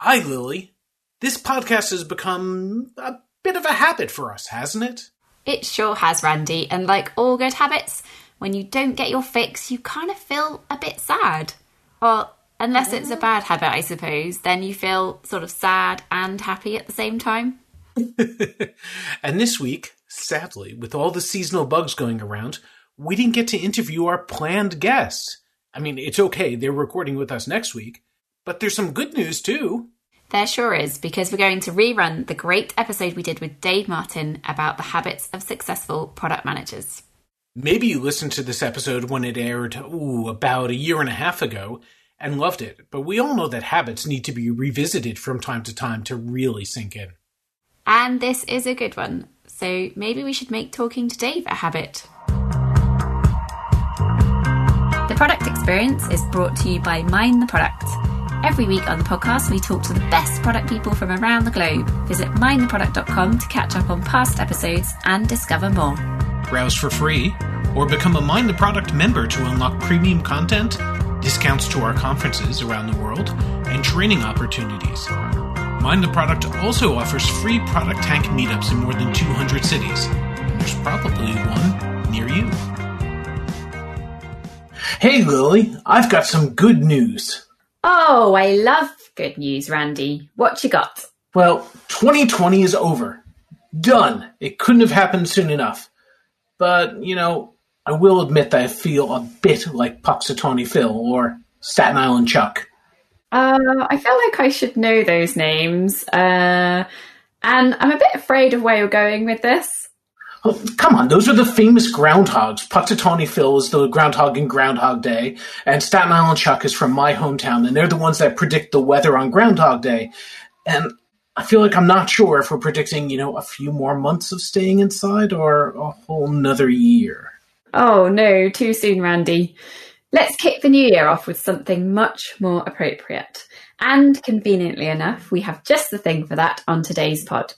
Hi, Lily. This podcast has become a bit of a habit for us, hasn't it? It sure has, Randy. And like all good habits, when you don't get your fix, you kind of feel a bit sad. Or unless it's a mm. bad habit, I suppose, then you feel sort of sad and happy at the same time. and this week, sadly, with all the seasonal bugs going around, we didn't get to interview our planned guests. I mean, it's okay, they're recording with us next week, but there's some good news too. There sure is, because we're going to rerun the great episode we did with Dave Martin about the habits of successful product managers. Maybe you listened to this episode when it aired, ooh, about a year and a half ago, and loved it, but we all know that habits need to be revisited from time to time to really sink in. And this is a good one, so maybe we should make talking to Dave a habit. The product experience is brought to you by Mind the Product Every week on the podcast, we talk to the best product people from around the globe. Visit mindtheproduct.com to catch up on past episodes and discover more. Browse for free or become a Mind the Product member to unlock premium content, discounts to our conferences around the world, and training opportunities. Mind the Product also offers free ProductTank meetups in more than 200 cities. And there's probably one near you. Hey Lily, I've got some good news. Oh, I love good news, Randy. What you got? Well, 2020 is over. Done. It couldn't have happened soon enough. But, you know, I will admit that I feel a bit like Punxsutawney Phil or Staten Island Chuck. Uh, I feel like I should know those names. Uh, and I'm a bit afraid of where you're going with this. Oh, come on, those are the famous groundhogs. Punxsutawney Phil is the groundhog in Groundhog Day, and Staten Island Chuck is from my hometown, and they're the ones that predict the weather on Groundhog Day. And I feel like I'm not sure if we're predicting, you know, a few more months of staying inside or a whole nother year. Oh no, too soon, Randy. Let's kick the new year off with something much more appropriate. And conveniently enough, we have just the thing for that on today's pod.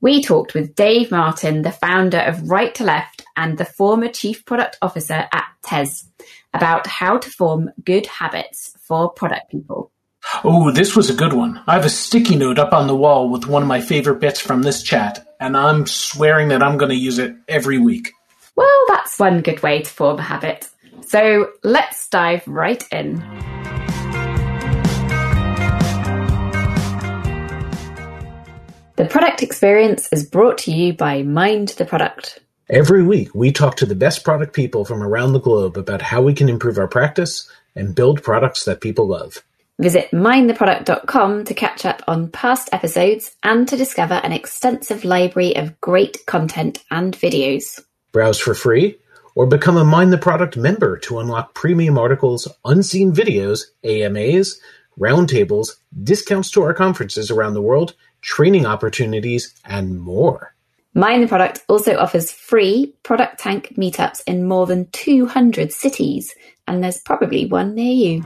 We talked with Dave Martin, the founder of Right to Left and the former Chief Product Officer at TES, about how to form good habits for product people. Oh, this was a good one. I have a sticky note up on the wall with one of my favorite bits from this chat, and I'm swearing that I'm going to use it every week. Well, that's one good way to form a habit. So let's dive right in. The product experience is brought to you by Mind the Product. Every week, we talk to the best product people from around the globe about how we can improve our practice and build products that people love. Visit mindtheproduct.com to catch up on past episodes and to discover an extensive library of great content and videos. Browse for free or become a Mind the Product member to unlock premium articles, unseen videos, AMAs, roundtables, discounts to our conferences around the world, training opportunities, and more. Mind the Product also offers free ProductTank meetups in more than 200 cities, and there's probably one near you.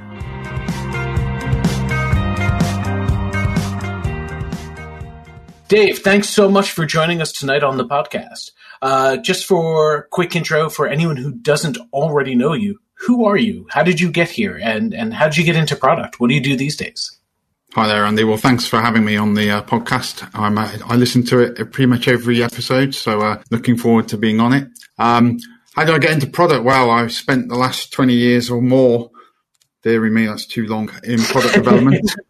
Dave, thanks so much for joining us tonight on the podcast. Uh, just for quick intro for anyone who doesn't already know you, who are you? How did you get here? And, and how did you get into product? What do you do these days? Hi there, Andy. Well, thanks for having me on the uh, podcast. I'm, uh, I listen to it pretty much every episode, so uh, looking forward to being on it. Um, how do I get into product? Well, I've spent the last 20 years or more, dearie me, that's too long, in product development.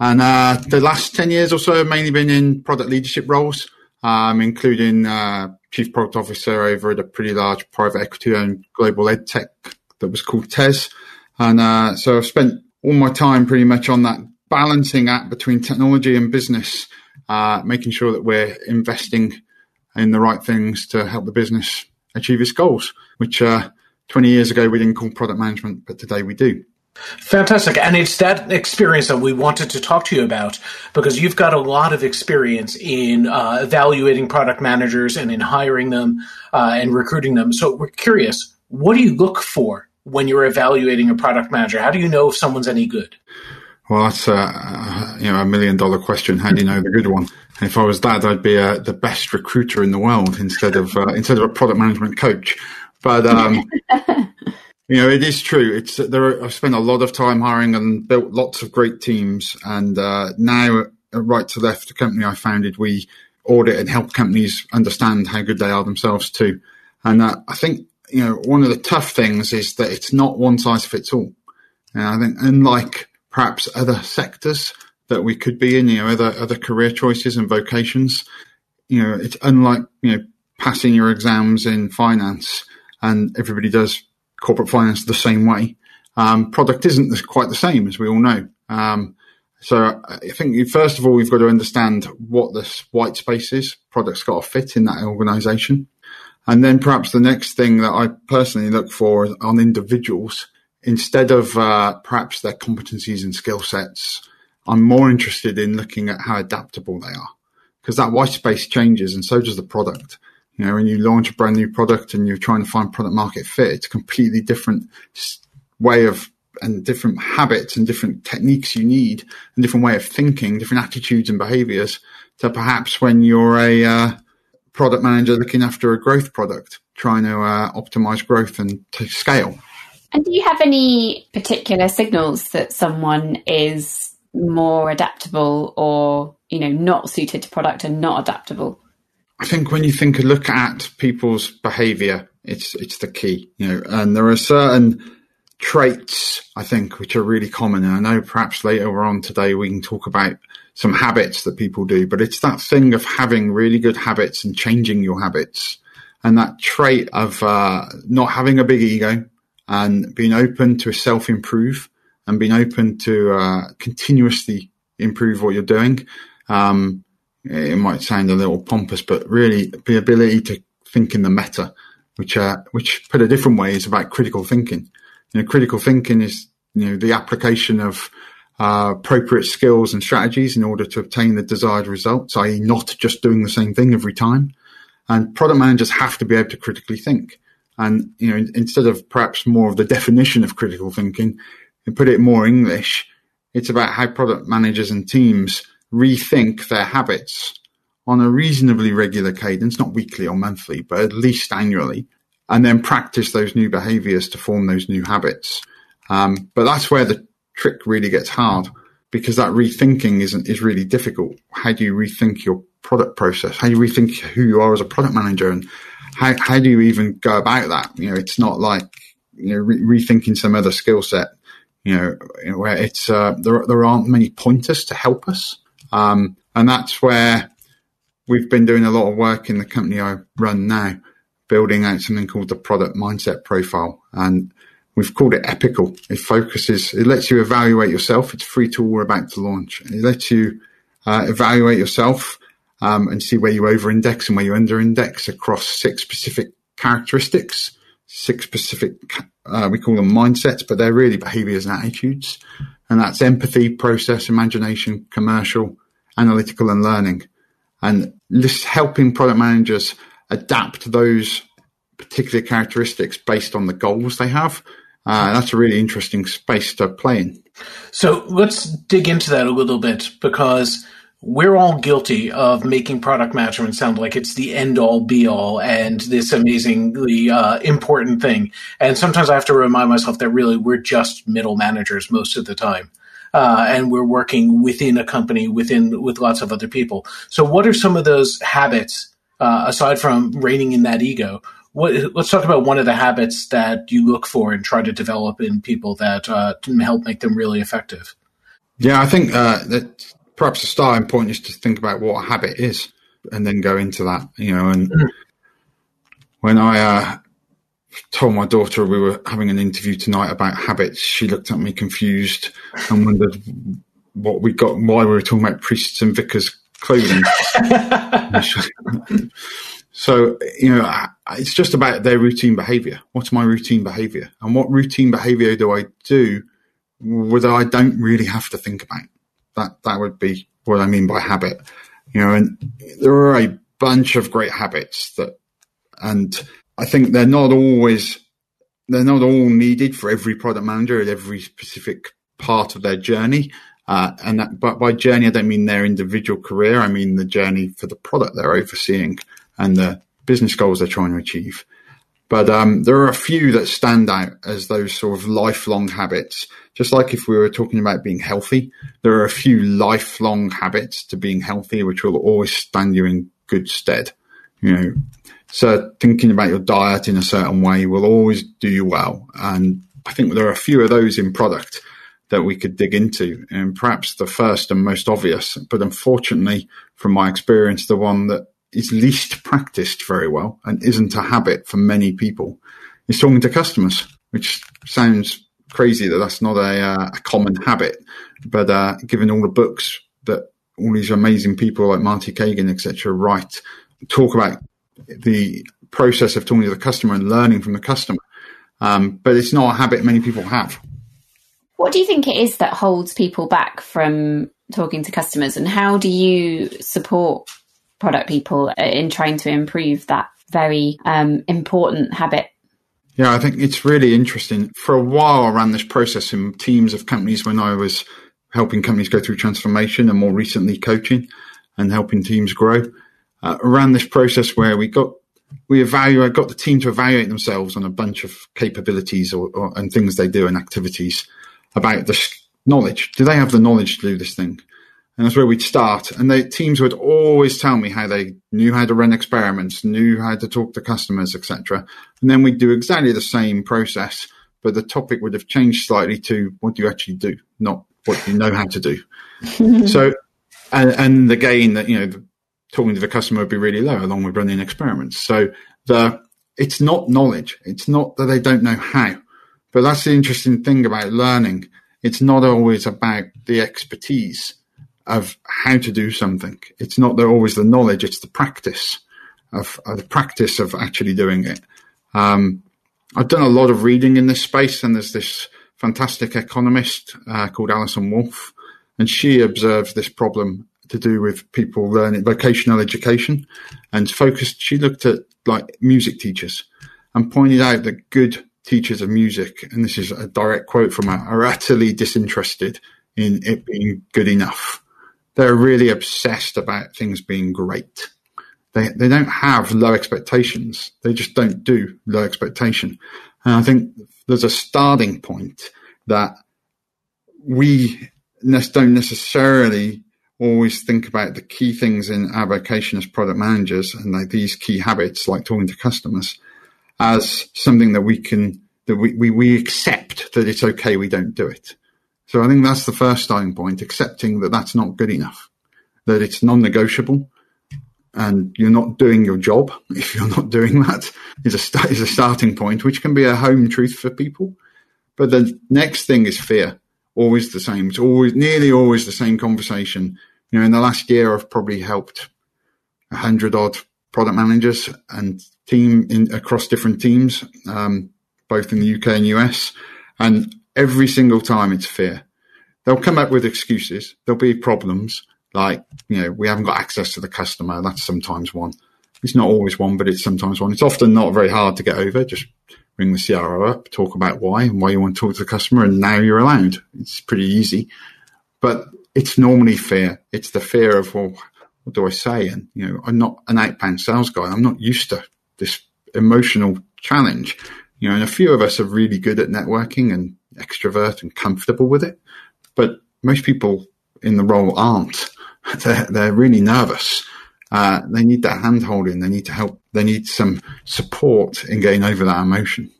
And uh, the last 10 years or so have mainly been in product leadership roles, um, including uh, chief product officer over at a pretty large private equity owned global ed tech that was called TES. And uh, so I've spent all my time pretty much on that balancing act between technology and business, uh, making sure that we're investing in the right things to help the business achieve its goals, which uh, 20 years ago we didn't call product management, but today we do. Fantastic. And it's that experience that we wanted to talk to you about because you've got a lot of experience in uh, evaluating product managers and in hiring them uh, and recruiting them. So we're curious, what do you look for when you're evaluating a product manager? How do you know if someone's any good? Well, that's a, you know a million dollar question. How do you know the good one? if I was that, I'd be uh, the best recruiter in the world instead of uh, instead of a product management coach. But um, You know, it is true. It's there. Are, I've spent a lot of time hiring and built lots of great teams, and uh, now right to left, the company I founded, we audit and help companies understand how good they are themselves too. And uh, I think you know one of the tough things is that it's not one size fits all. And I think unlike perhaps other sectors that we could be in, you know, other other career choices and vocations, you know, it's unlike you know passing your exams in finance and everybody does corporate finance the same way. Um, product isn't quite the same, as we all know. Um, so I think first of all, we've got to understand what this white space is. Product's got to fit in that organization. And then perhaps the next thing that I personally look for on individuals, instead of uh, perhaps their competencies and skill sets, I'm more interested in looking at how adaptable they are because that white space changes and so does the product. You know, when you launch a brand new product and you're trying to find product market fit, it's a completely different way of and different habits and different techniques you need and different way of thinking, different attitudes and behaviors to perhaps when you're a uh, product manager looking after a growth product, trying to uh, optimize growth and to scale. And do you have any particular signals that someone is more adaptable or, you know, not suited to product and not adaptable? I think when you think look at people's behavior, it's it's the key, you know, and there are certain traits I think which are really common. And I know perhaps later on today we can talk about some habits that people do, but it's that thing of having really good habits and changing your habits, and that trait of uh, not having a big ego and being open to self improve and being open to uh, continuously improve what you're doing. Um, it might sound a little pompous, but really the ability to think in the meta, which, uh, which put a different way is about critical thinking. You know, critical thinking is, you know, the application of, uh, appropriate skills and strategies in order to obtain the desired results, i.e. not just doing the same thing every time. And product managers have to be able to critically think. And, you know, instead of perhaps more of the definition of critical thinking and put it more English, it's about how product managers and teams rethink their habits on a reasonably regular cadence, not weekly or monthly, but at least annually, and then practice those new behaviors to form those new habits. Um, but that's where the trick really gets hard because that rethinking isn't is really difficult. How do you rethink your product process? How do you rethink who you are as a product manager, and how how do you even go about that? You know, it's not like you know re- rethinking some other skill set. You know, where it's uh, there there aren't many pointers to help us. Um, and that's where we've been doing a lot of work in the company I run now, building out something called the product mindset profile. And we've called it epical. It focuses, it lets you evaluate yourself. It's a free tool we're about to launch. It lets you uh, evaluate yourself um, and see where you over index and where you under index across six specific characteristics, six specific, uh, we call them mindsets, but they're really behaviors and attitudes. And that's empathy, process, imagination, commercial, analytical and learning. And just helping product managers adapt those particular characteristics based on the goals they have. Uh, that's a really interesting space to play in. So let's dig into that a little bit because we're all guilty of making product management sound like it's the end all be all and this amazingly uh, important thing. And sometimes I have to remind myself that really we're just middle managers most of the time uh, and we're working within a company within with lots of other people. So, what are some of those habits uh, aside from reining in that ego? What, let's talk about one of the habits that you look for and try to develop in people that uh, help make them really effective. Yeah, I think uh, that perhaps the starting point is to think about what a habit is, and then go into that. You know, and mm. when I uh, told my daughter we were having an interview tonight about habits, she looked at me confused and wondered what we got, why we were talking about priests and vicars clothing. so, you know, it's just about their routine behavior. What's my routine behavior? And what routine behavior do I do that I don't really have to think about? That, that would be what I mean by habit. You know, and there are a bunch of great habits that, and I think they're not always they're not all needed for every product manager at every specific part of their journey. Uh, and that, but by journey, I don't mean their individual career. I mean the journey for the product they're overseeing and the business goals they're trying to achieve. But um, there are a few that stand out as those sort of lifelong habits. Just like if we were talking about being healthy, there are a few lifelong habits to being healthy, which will always stand you in good stead. You know, so thinking about your diet in a certain way will always do you well. And I think there are a few of those in product that we could dig into. And perhaps the first and most obvious, but unfortunately, from my experience, the one that is least practiced very well and isn't a habit for many people is talking to customers, which sounds crazy that that's not a, uh, a common habit. But uh, given all the books that all these amazing people like Marty Cagan, etc., write, talk about the process of talking to the customer and learning from the customer. Um, but it's not a habit many people have. What do you think it is that holds people back from talking to customers, and how do you support product people in trying to improve that very um, important habit? Yeah, I think it's really interesting. For a while, I ran this process in teams of companies when I was helping companies go through transformation and more recently coaching and helping teams grow. Uh, this process where we got we evaluate got the team to evaluate themselves on a bunch of capabilities or, or and things they do and activities about the knowledge. Do they have the knowledge to do this thing? And that's where we'd start. And the teams would always tell me how they knew how to run experiments, knew how to talk to customers, etc. And then we'd do exactly the same process, but the topic would have changed slightly to what do you actually do, not what you know how to do. so, and, and the gain that, you know, talking to the customer would be really low along with running experiments. So the, it's not knowledge. It's not that they don't know how, but that's the interesting thing about learning. It's not always about the expertise of how to do something. It's not always the knowledge; it's the practice of, of the practice of actually doing it. Um, I've done a lot of reading in this space, and there's this fantastic economist uh, called Alison Wolf, and she observes this problem to do with people learning vocational education, and focused. She looked at like music teachers and pointed out that good teachers of music, and this is a direct quote from her, are utterly disinterested in it being good enough they're really obsessed about things being great. They they don't have low expectations. They just don't do low expectation. And I think there's a starting point that we don't necessarily always think about the key things in our vocation as product managers and like these key habits like talking to customers as something that we can that we, we, we accept that it's okay we don't do it. So I think that's the first starting point, accepting that that's not good enough, that it's non-negotiable and you're not doing your job. If you're not doing that is a, is a starting point, which can be a home truth for people. But the next thing is fear. Always the same. It's always, nearly always the same conversation. You know, in the last year, I've probably helped a hundred odd product managers and team in across different teams, um, both in the UK and US. And every single time it's fear. They'll come up with excuses. There'll be problems like, you know, we haven't got access to the customer. That's sometimes one. It's not always one, but it's sometimes one. It's often not very hard to get over. Just ring the CRO up, talk about why and why you want to talk to the customer, and now you're allowed. It's pretty easy. But it's normally fear. It's the fear of, well, what do I say? And, you know, I'm not an outbound sales guy. I'm not used to this emotional challenge. You know, and a few of us are really good at networking and extrovert and comfortable with it. But most people in the role aren't. They're, they're really nervous. Uh, they need that hand holding. They need to help. They need some support in getting over that emotion.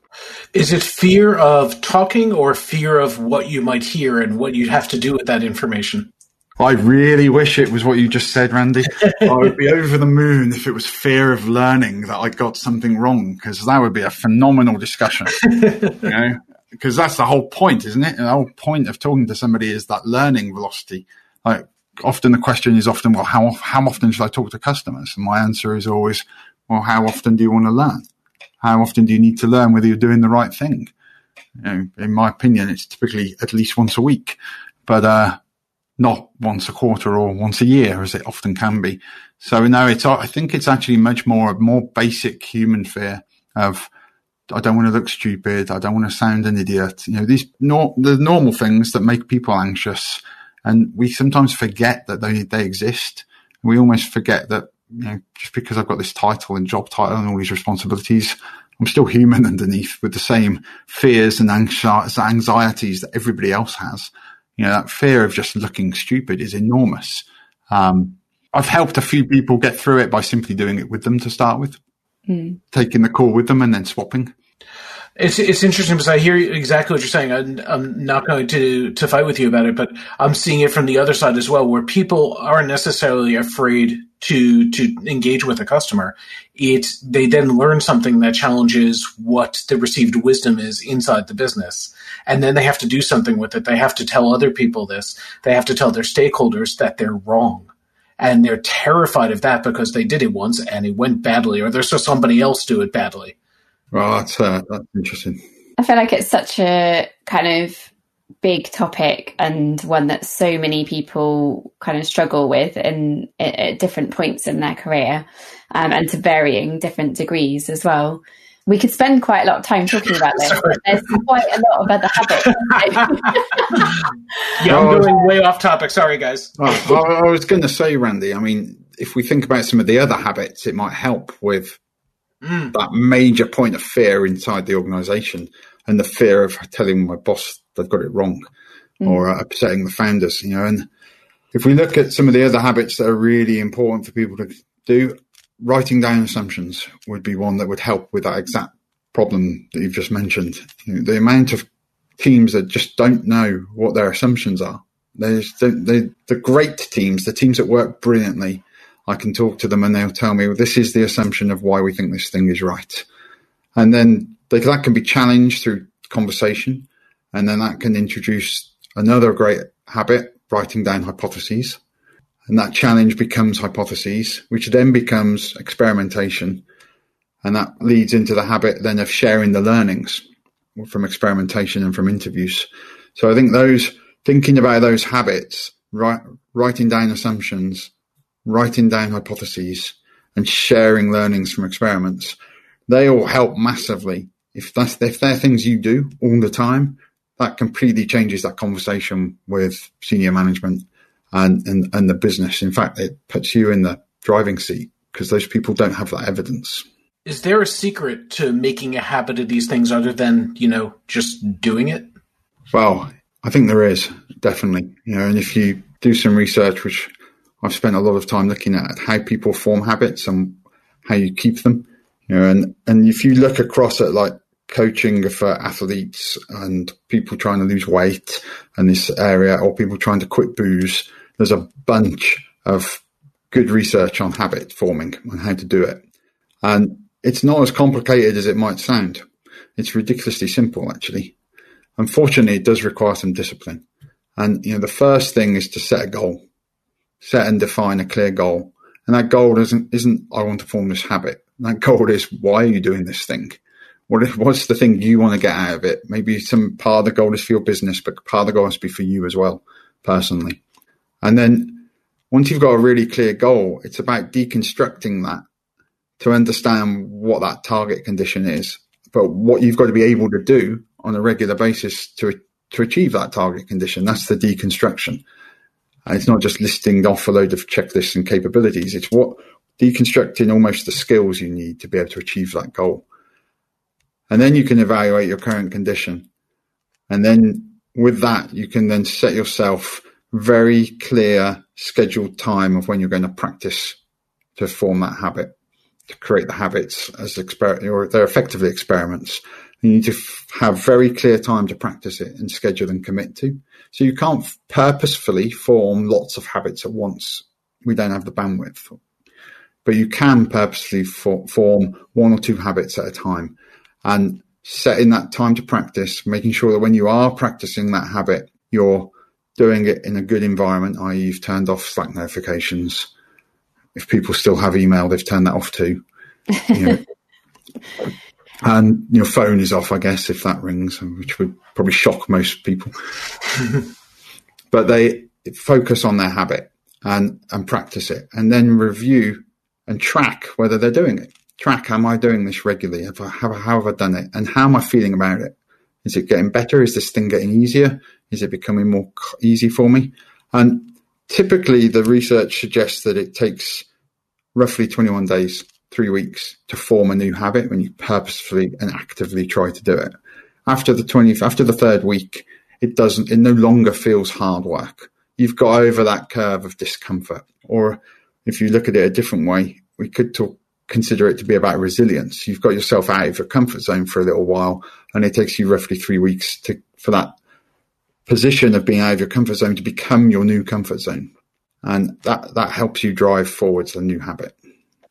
Is it fear of talking or fear of what you might hear and what you'd have to do with that information? I really wish it was what you just said, Randy. I would be over the moon if it was fear of learning that I got something wrong, because that would be a phenomenal discussion. you know, because that's the whole point, isn't it? The whole point of talking to somebody is that learning velocity. Like often the question is often, well, how, how often should I talk to customers? And my answer is always, well, how often do you want to learn? How often do you need to learn whether you're doing the right thing? You know, in my opinion, it's typically at least once a week, but, uh, not once a quarter or once a year as it often can be. So no, it's, I think it's actually much more, a more basic human fear of, I don't want to look stupid. I don't want to sound an idiot. You know, these nor- the normal things that make people anxious. And we sometimes forget that they, they exist. We almost forget that, you know, just because I've got this title and job title and all these responsibilities, I'm still human underneath with the same fears and anxieties that everybody else has. You know, that fear of just looking stupid is enormous. Um, I've helped a few people get through it by simply doing it with them to start with, mm. taking the call with them and then swapping. It's it's interesting because I hear exactly what you're saying. I'm, I'm, not going to to fight with you about it, but I'm seeing it from the other side as well, where people aren't necessarily afraid to to engage with a customer. It they then learn something that challenges what the received wisdom is inside the business, and then they have to do something with it. They have to tell other people this. They have to tell their stakeholders that they're wrong and they're terrified of that because they did it once and it went badly, or they saw somebody else do it badly. Well, that's uh, that's interesting. I feel like it's such a kind of big topic and one that so many people kind of struggle with in at different points in their career um, and to varying different degrees as well. We could spend quite a lot of time talking about this, but there's quite a lot of other habits. yeah, I'm going way off topic. Sorry, guys. Oh, I was going to say, Randy. I mean, if we think about some of the other habits, it might help with mm. that major point of fear inside the organization and the fear of telling my boss they've got it wrong mm. or uh, upsetting the founders, you know. And if we look at some of the other habits that are really important for people to do, writing down assumptions would be one that would help with that exact problem that you've just mentioned. You know, the amount of teams that just don't know what their assumptions are. There's the, the great teams, the teams that work brilliantly, I can talk to them and they'll tell me, well, this is the assumption of why we think this thing is right. And then they, that can be challenged through conversation. And then that can introduce another great habit, writing down hypotheses. And that challenge becomes hypotheses, which then becomes experimentation. And that leads into the habit then of sharing the learnings from experimentation and from interviews. So I think those thinking about those habits, writing down assumptions writing down hypotheses, and sharing learnings from experiments. They all help massively. If that's if they're things you do all the time, that completely changes that conversation with senior management and, and, and the business. In fact, it puts you in the driving seat because those people don't have that evidence. Is there a secret to making a habit of these things other than, you know, just doing it? Well, I think there is definitely, you know, and if you do some research, which I've spent a lot of time looking at how people form habits and how you keep them. You know, and, and if you look across at like coaching for athletes and people trying to lose weight in this area or people trying to quit booze, there's a bunch of good research on habit forming and how to do it. And it's not as complicated as it might sound. It's ridiculously simple, actually. Unfortunately, it does require some discipline. And, you know, the first thing is to set a goal set and define a clear goal. And that goal isn't, isn't, I want to form this habit. That goal is, why are you doing this thing? What, what's the thing you want to get out of it? Maybe some part of the goal is for your business, but part of the goal has to be for you as well, personally. And then once you've got a really clear goal, it's about deconstructing that to understand what that target condition is, but what you've got to be able to do on a regular basis to, to achieve that target condition. That's the deconstruction. And it's not just listing off a load of checklists and capabilities. It's what deconstructing almost the skills you need to be able to achieve that goal. And then you can evaluate your current condition. And then with that, you can then set yourself very clear scheduled time of when you're going to practice to form that habit, to create the habits as exper- or they're effectively experiments. You need to have very clear time to practice it and schedule and commit to. So you can't purposefully form lots of habits at once. We don't have the bandwidth. But you can purposely for, form one or two habits at a time and setting that time to practice, making sure that when you are practicing that habit, you're doing it in a good environment, i.e., you've turned off Slack notifications. If people still have email, they've turned that off too. You know, and your phone is off, I guess, if that rings, which would probably shock most people. but they focus on their habit and, and practice it and then review and track whether they're doing it. Track, am I doing this regularly? Have I, have, how have I done it? And how am I feeling about it? Is it getting better? Is this thing getting easier? Is it becoming more easy for me? And typically the research suggests that it takes roughly 21 days three weeks to form a new habit when you purposefully and actively try to do it. After the 20, after the third week, it doesn't, it no longer feels hard work. You've got over that curve of discomfort. Or if you look at it a different way, we could talk, consider it to be about resilience. You've got yourself out of your comfort zone for a little while and it takes you roughly three weeks to, for that position of being out of your comfort zone to become your new comfort zone. And that, that helps you drive forwards a new habit.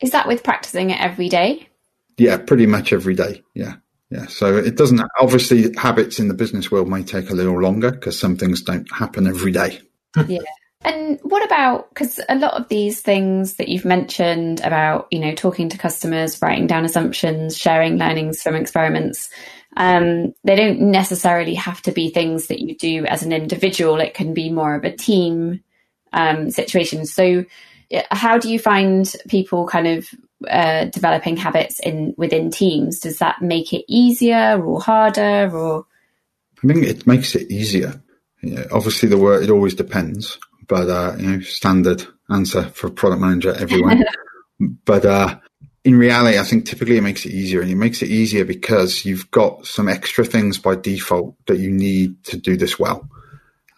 Is that with practicing it every day? Yeah, pretty much every day. Yeah. Yeah. So it doesn't, obviously, habits in the business world may take a little longer because some things don't happen every day. yeah. And what about because a lot of these things that you've mentioned about, you know, talking to customers, writing down assumptions, sharing learnings from experiments, um, they don't necessarily have to be things that you do as an individual. It can be more of a team um, situation. So, how do you find people kind of uh, developing habits in within teams? Does that make it easier or harder? Or I think it makes it easier. You know, obviously, the word it always depends, but uh, you know, standard answer for product manager everywhere. but uh, in reality, I think typically it makes it easier, and it makes it easier because you've got some extra things by default that you need to do this well.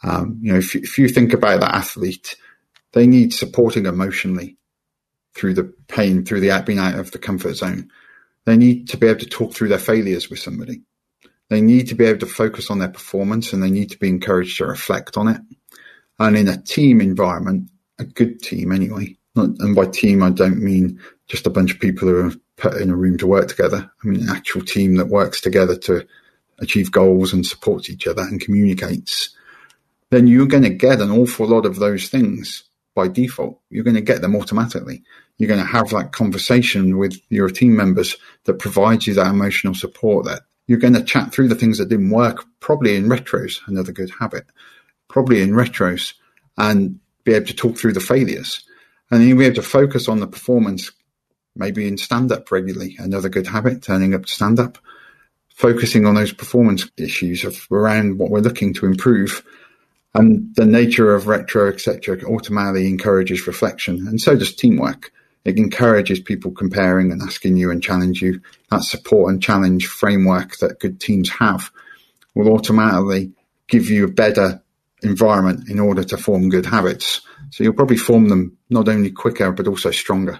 Um, you know, if, if you think about that athlete they need supporting emotionally through the pain, through the being out of the comfort zone. They need to be able to talk through their failures with somebody. They need to be able to focus on their performance and they need to be encouraged to reflect on it. And in a team environment, a good team anyway, and by team, I don't mean just a bunch of people who are put in a room to work together. I mean, an actual team that works together to achieve goals and supports each other and communicates. Then you're going to get an awful lot of those things by default. You're going to get them automatically. You're going to have that conversation with your team members that provides you that emotional support that you're going to chat through the things that didn't work, probably in retros, another good habit, probably in retros and be able to talk through the failures. And then you'll be able to focus on the performance, maybe in stand up regularly, another good habit, turning up to stand up, focusing on those performance issues of around what we're looking to improve and the nature of retro, etc., automatically encourages reflection, and so does teamwork. It encourages people comparing and asking you and challenge you. That support and challenge framework that good teams have will automatically give you a better environment in order to form good habits. So you'll probably form them not only quicker, but also stronger.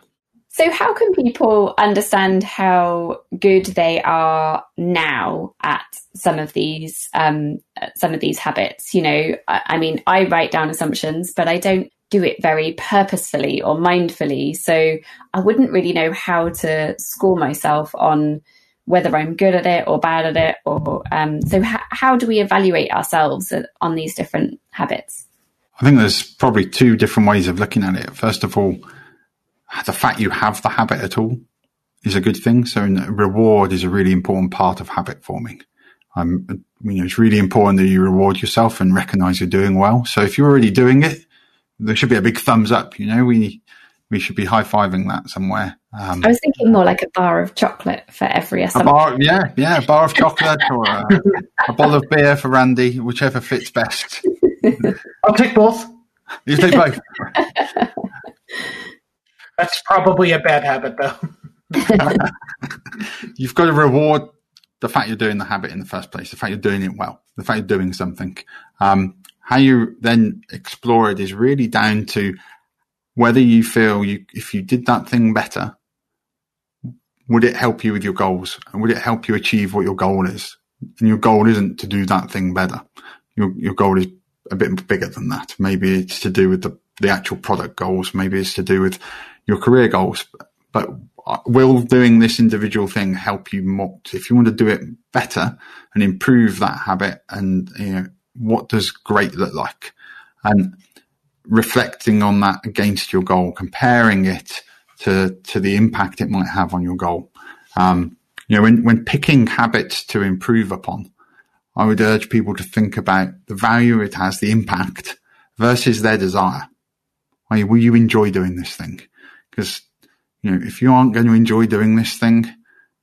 So, how can people understand how good they are now at some of these um, some of these habits? You know, I, I mean, I write down assumptions, but I don't do it very purposefully or mindfully. So, I wouldn't really know how to score myself on whether I'm good at it or bad at it. Or um, so, how do we evaluate ourselves on these different habits? I think there's probably two different ways of looking at it. First of all the fact you have the habit at all is a good thing. So reward is a really important part of habit forming. Um, you know, it's really important that you reward yourself and recognize you're doing well. So if you're already doing it, there should be a big thumbs up. You know, we we should be high fiving that somewhere. Um, I was thinking more like a bar of chocolate for every assumption. A bar, yeah, yeah, a bar of chocolate or a, a bottle of beer for Randy, whichever fits best. I'll take both. You take both. That's probably a bad habit, though. You've got to reward the fact you're doing the habit in the first place, the fact you're doing it well, the fact you're doing something. Um, how you then explore it is really down to whether you feel you, if you did that thing better, would it help you with your goals? And would it help you achieve what your goal is? And your goal isn't to do that thing better. Your, your goal is a bit bigger than that. Maybe it's to do with the, the actual product goals. Maybe it's to do with your career goals. But will doing this individual thing help you more? If you want to do it better and improve that habit and, you know, what does great look like? And reflecting on that against your goal, comparing it to, to the impact it might have on your goal. Um, you know, when, when picking habits to improve upon, I would urge people to think about the value it has, the impact versus their desire. Will you enjoy doing this thing? Because, you know, if you aren't going to enjoy doing this thing,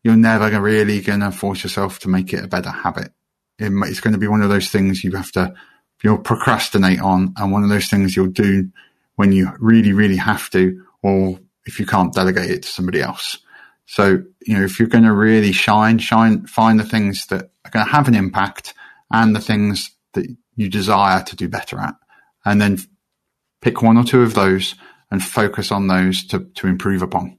you're never really going to force yourself to make it a better habit. It's going to be one of those things you have to, you'll procrastinate on and one of those things you'll do when you really, really have to, or if you can't delegate it to somebody else. So, you know, if you're going to really shine, shine, find the things that are going to have an impact and the things that you desire to do better at. And then pick one or two of those and focus on those to, to improve upon.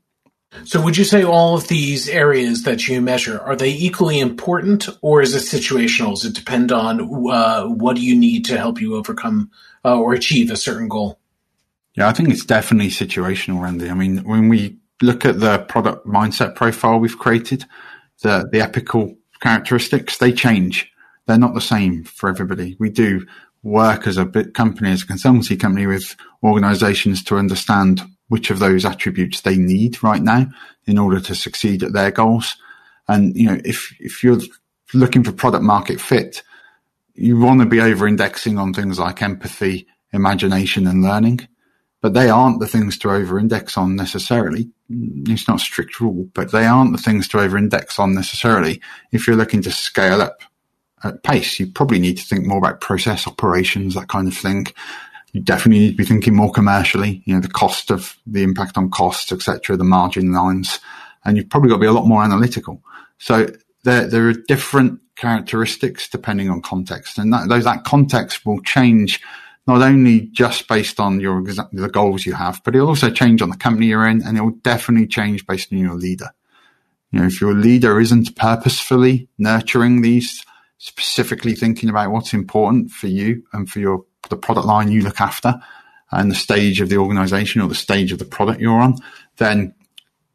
So would you say all of these areas that you measure, are they equally important or is it situational? Does it depend on uh, what do you need to help you overcome uh, or achieve a certain goal? Yeah, I think it's definitely situational, Randy. I mean, when we look at the product mindset profile we've created, the, the epical characteristics, they change. They're not the same for everybody. We do work as a company, as a consultancy company with organizations to understand which of those attributes they need right now in order to succeed at their goals. And, you know, if, if you're looking for product market fit, you want to be over indexing on things like empathy, imagination and learning but they aren't the things to over index on necessarily. It's not a strict rule, but they aren't the things to over index on necessarily. If you're looking to scale up at pace, you probably need to think more about process operations, that kind of thing. You definitely need to be thinking more commercially, you know, the cost of the impact on costs, etc., the margin lines, and you've probably got to be a lot more analytical. So there, there are different characteristics depending on context, and that, those, that context will change not only just based on your the goals you have, but it'll also change on the company you're in, and it will definitely change based on your leader. You know, if your leader isn't purposefully nurturing these, specifically thinking about what's important for you and for your the product line you look after, and the stage of the organization or the stage of the product you're on, then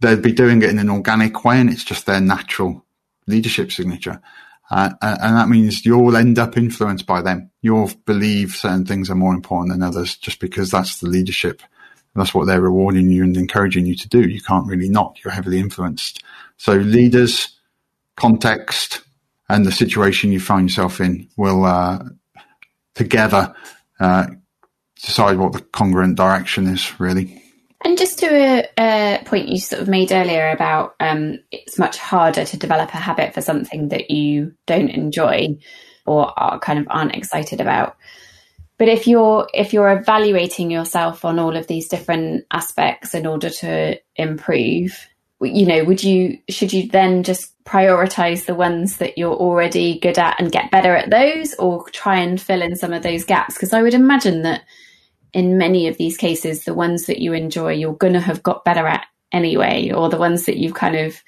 they'll be doing it in an organic way, and it's just their natural leadership signature. Uh, and that means you'll end up influenced by them. You'll believe certain things are more important than others just because that's the leadership. That's what they're rewarding you and encouraging you to do. You can't really not. You're heavily influenced. So leaders, context, and the situation you find yourself in will uh, together uh, decide what the congruent direction is, really. And just to a, a, point you sort of made earlier about um, it's much harder to develop a habit for something that you don't enjoy or are kind of aren't excited about. But if you're if you're evaluating yourself on all of these different aspects in order to improve, you know, would you should you then just prioritize the ones that you're already good at and get better at those, or try and fill in some of those gaps? Because I would imagine that in many of these cases, the ones that you enjoy, you're going to have got better at anyway, or the ones that you've kind of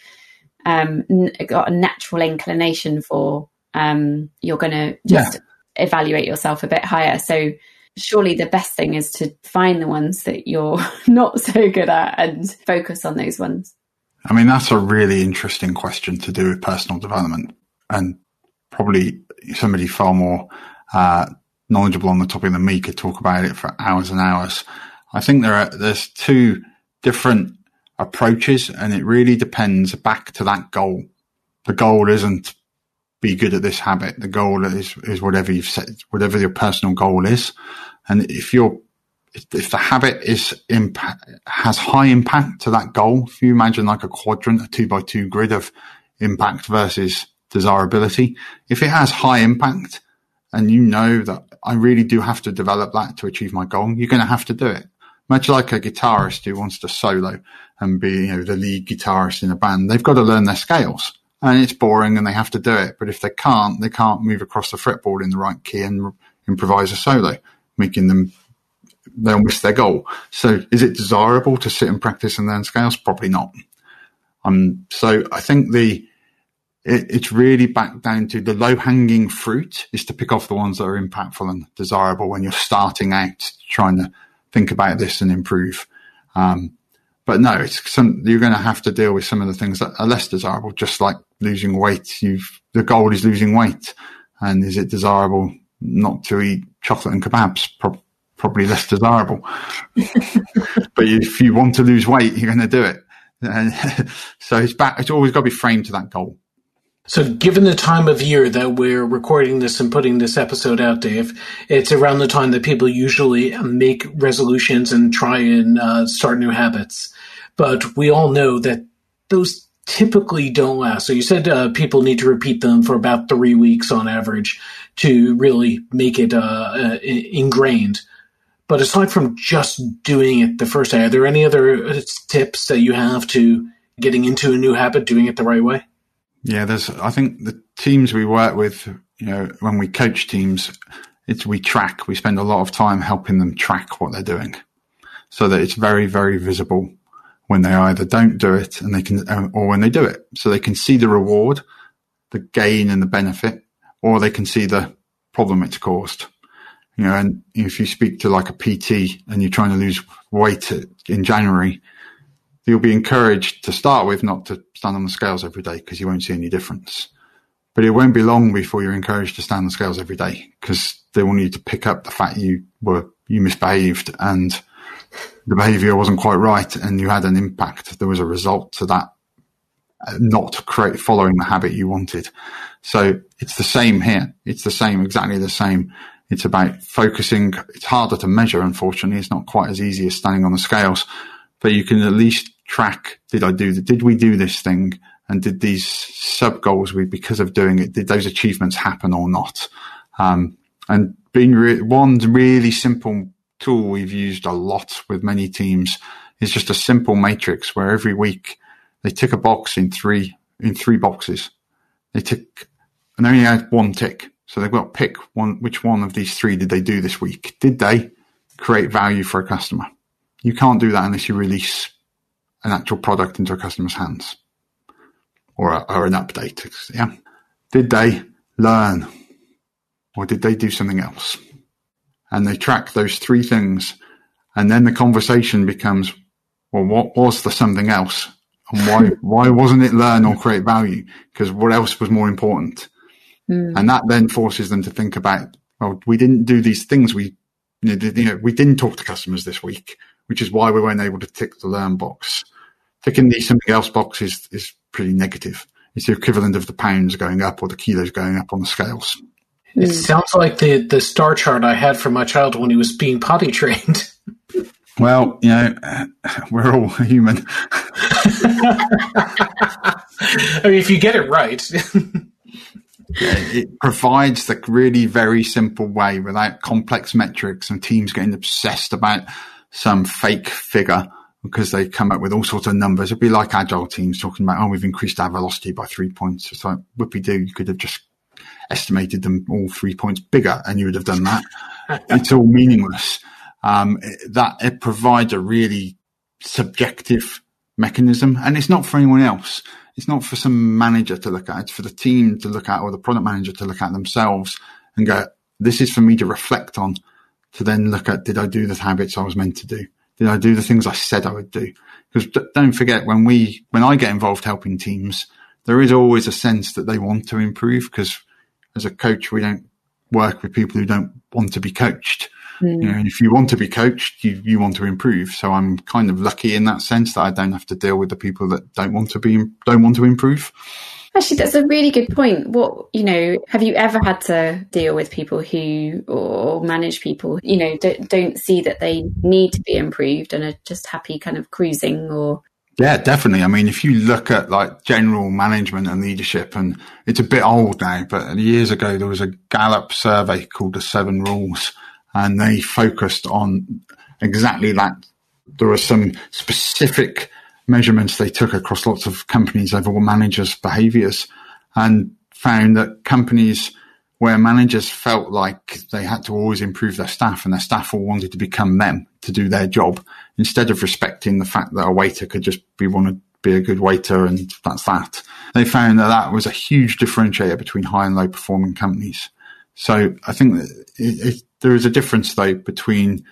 um, n- got a natural inclination for, um, you're going to just yeah. evaluate yourself a bit higher. So, surely the best thing is to find the ones that you're not so good at and focus on those ones. I mean, that's a really interesting question to do with personal development and probably somebody far more uh, knowledgeable on the topic than me could talk about it for hours and hours. I think there are there's two different approaches, and it really depends back to that goal. The goal isn't be good at this habit. The goal is is whatever you've set, whatever your personal goal is, and if you're if the habit is impact has high impact to that goal, if you imagine like a quadrant, a two by two grid of impact versus desirability, if it has high impact and you know that I really do have to develop that to achieve my goal, you're going to have to do it. Much like a guitarist who wants to solo and be, you know, the lead guitarist in a band, they've got to learn their scales and it's boring and they have to do it. But if they can't, they can't move across the fretboard in the right key and improvise a solo, making them, they'll miss their goal. So is it desirable to sit and practice and learn scales? Probably not. Um, so I think the, it, it's really back down to the low hanging fruit is to pick off the ones that are impactful and desirable when you're starting out trying to think about this and improve. Um, but no, it's some, you're going to have to deal with some of the things that are less desirable, just like losing weight. You've, the goal is losing weight. And is it desirable not to eat chocolate and kebabs? Probably less desirable. but if you want to lose weight, you're going to do it. And so it's back, it's always got to be framed to that goal. So, given the time of year that we're recording this and putting this episode out, Dave, it's around the time that people usually make resolutions and try and uh, start new habits. But we all know that those typically don't last. So, you said uh, people need to repeat them for about three weeks on average to really make it uh, uh ingrained. But aside from just doing it the first day, are there any other uh, tips that you have to getting into a new habit, doing it the right way? Yeah, there's. I think the teams we work with, you know, when we coach teams, it's we track. We spend a lot of time helping them track what they're doing, so that it's very, very visible when they either don't do it and they can, uh, or when they do it, so they can see the reward, the gain, and the benefit, or they can see the problem it's caused. You know, and if you speak to like a PT and you're trying to lose weight in January, you'll be encouraged to start with not to stand on the scales every day because you won't see any difference. But it won't be long before you're encouraged to stand on the scales every day because they want you to pick up the fact you were you misbehaved and the behavior wasn't quite right and you had an impact. There was a result to that uh, not create following the habit you wanted. So it's the same here. It's the same, exactly the same. It's about focusing. It's harder to measure, unfortunately. It's not quite as easy as standing on the scales, but you can at least track, did I do the, did we do this thing? And did these sub goals we, because of doing it, did those achievements happen or not? Um, and being re- one really simple tool we've used a lot with many teams is just a simple matrix where every week they tick a box in three, in three boxes. They tick and only had one tick. So they've got to pick one, which one of these three did they do this week? Did they create value for a customer? You can't do that unless you release an actual product into a customer's hands or, a, or an update. Yeah. Did they learn or did they do something else? And they track those three things. And then the conversation becomes, well, what was the something else? And why, why wasn't it learn or create value? Because what else was more important? Mm. And that then forces them to think about, well, we didn't do these things. We, you know, you know, we didn't talk to customers this week, which is why we weren't able to tick the learn box. Ticking the something else box is, is pretty negative. It's the equivalent of the pounds going up or the kilos going up on the scales. It mm. sounds like the, the star chart I had for my child when he was being potty trained. Well, you know, we're all human. I mean, if you get it right. it provides the really very simple way without complex metrics and teams getting obsessed about some fake figure because they come up with all sorts of numbers. It'd be like agile teams talking about, oh, we've increased our velocity by three points. It's like, whoopie do, you could have just estimated them all three points bigger and you would have done that. it's all meaningless. Um, that it provides a really subjective mechanism and it's not for anyone else. It's not for some manager to look at. It's for the team to look at or the product manager to look at themselves and go, this is for me to reflect on to then look at, did I do the habits I was meant to do? Did I do the things I said I would do? Because don't forget when we, when I get involved helping teams, there is always a sense that they want to improve because as a coach, we don't work with people who don't want to be coached. Mm. You know, and if you want to be coached, you, you want to improve. So I'm kind of lucky in that sense that I don't have to deal with the people that don't want to be, don't want to improve. Actually, that's a really good point. What, you know, have you ever had to deal with people who, or manage people, you know, don't, don't see that they need to be improved and are just happy kind of cruising or yeah, definitely. I mean, if you look at like general management and leadership, and it's a bit old now, but years ago there was a Gallup survey called the Seven Rules, and they focused on exactly that. There were some specific measurements they took across lots of companies over managers' behaviors and found that companies where managers felt like they had to always improve their staff and their staff all wanted to become them to do their job instead of respecting the fact that a waiter could just be want to be a good waiter and that's that. They found that that was a huge differentiator between high and low performing companies. So I think it, it, there is a difference though between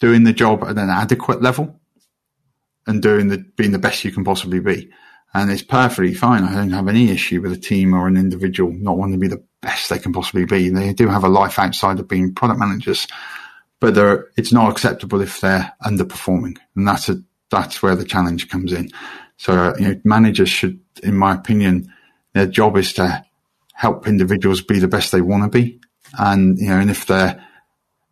doing the job at an adequate level and doing the being the best you can possibly be. And it's perfectly fine. I don't have any issue with a team or an individual not wanting to be the best they can possibly be. They do have a life outside of being product managers, but it's not acceptable if they're underperforming. And that's a, that's where the challenge comes in. So, you know, managers should, in my opinion, their job is to help individuals be the best they want to be. And, you know, and if they're,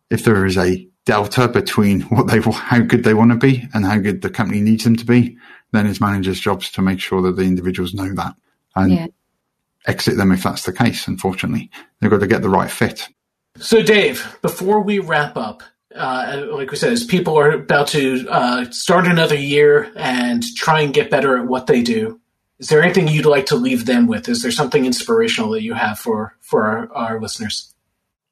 if there is a delta between what they, how good they want to be and how good the company needs them to be, then it's managers' jobs to make sure that the individuals know that and yeah. exit them if that's the case. Unfortunately, they've got to get the right fit. So, Dave, before we wrap up, uh, like we said, as people are about to uh, start another year and try and get better at what they do, is there anything you'd like to leave them with? Is there something inspirational that you have for for our, our listeners?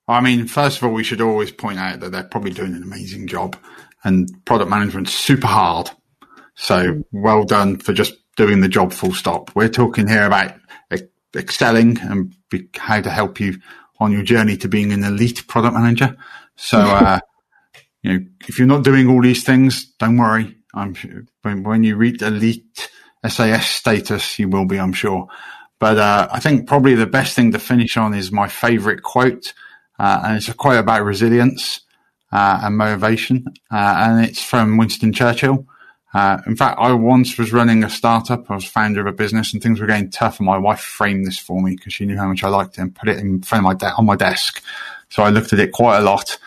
I mean, first of all, we should always point out that they're probably doing an amazing job, and product management's super hard. So well done for just doing the job. Full stop. We're talking here about excelling and how to help you on your journey to being an elite product manager. So. Uh, you know, if you're not doing all these things, don't worry. I'm sure when, when you reach elite SAS status, you will be, I'm sure. But uh, I think probably the best thing to finish on is my favorite quote, uh, and it's a quote about resilience uh, and motivation, uh, and it's from Winston Churchill. Uh, in fact, I once was running a startup. I was founder of a business, and things were getting tough. And my wife framed this for me because she knew how much I liked it, and put it in front of my de- on my desk. So I looked at it quite a lot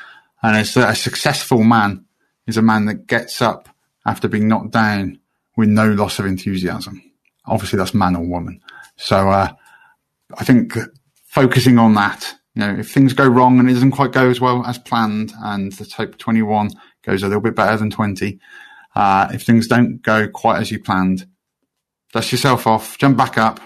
and it's that a successful man is a man that gets up after being knocked down with no loss of enthusiasm. Obviously, that's man or woman. So, uh, I think focusing on that, you know, if things go wrong and it doesn't quite go as well as planned and the type 21 goes a little bit better than 20, uh, if things don't go quite as you planned, dust yourself off, jump back up.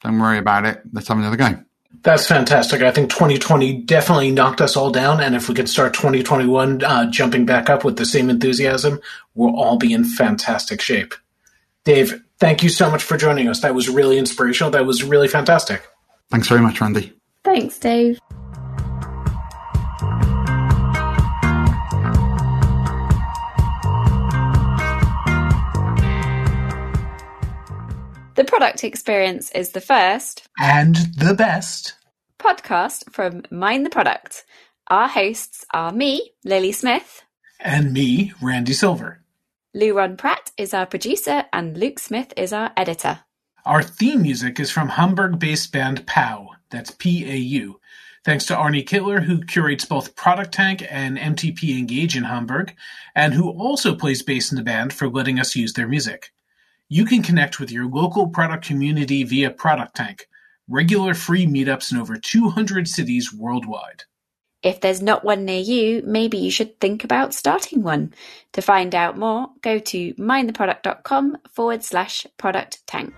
Don't worry about it. Let's have another go. That's fantastic. I think 2020 definitely knocked us all down. And if we could start 2021 uh, jumping back up with the same enthusiasm, we'll all be in fantastic shape. Dave, thank you so much for joining us. That was really inspirational. That was really fantastic. Thanks very much, Randy. Thanks, Dave. The product experience is the first and the best podcast from Mind the Product. Our hosts are me, Lily Smith, and me, Randy Silver. Louron Pratt is our producer, and Luke Smith is our editor. Our theme music is from Hamburg based band PAU. That's P A U. Thanks to Arne Kittler, who curates both ProductTank and MTP Engage in Hamburg, and who also plays bass in the band for letting us use their music. You can connect with your local product community via ProductTank, regular free meetups in over 200 cities worldwide. If there's not one near you, maybe you should think about starting one. To find out more, go to mindtheproduct.com forward slash product tank.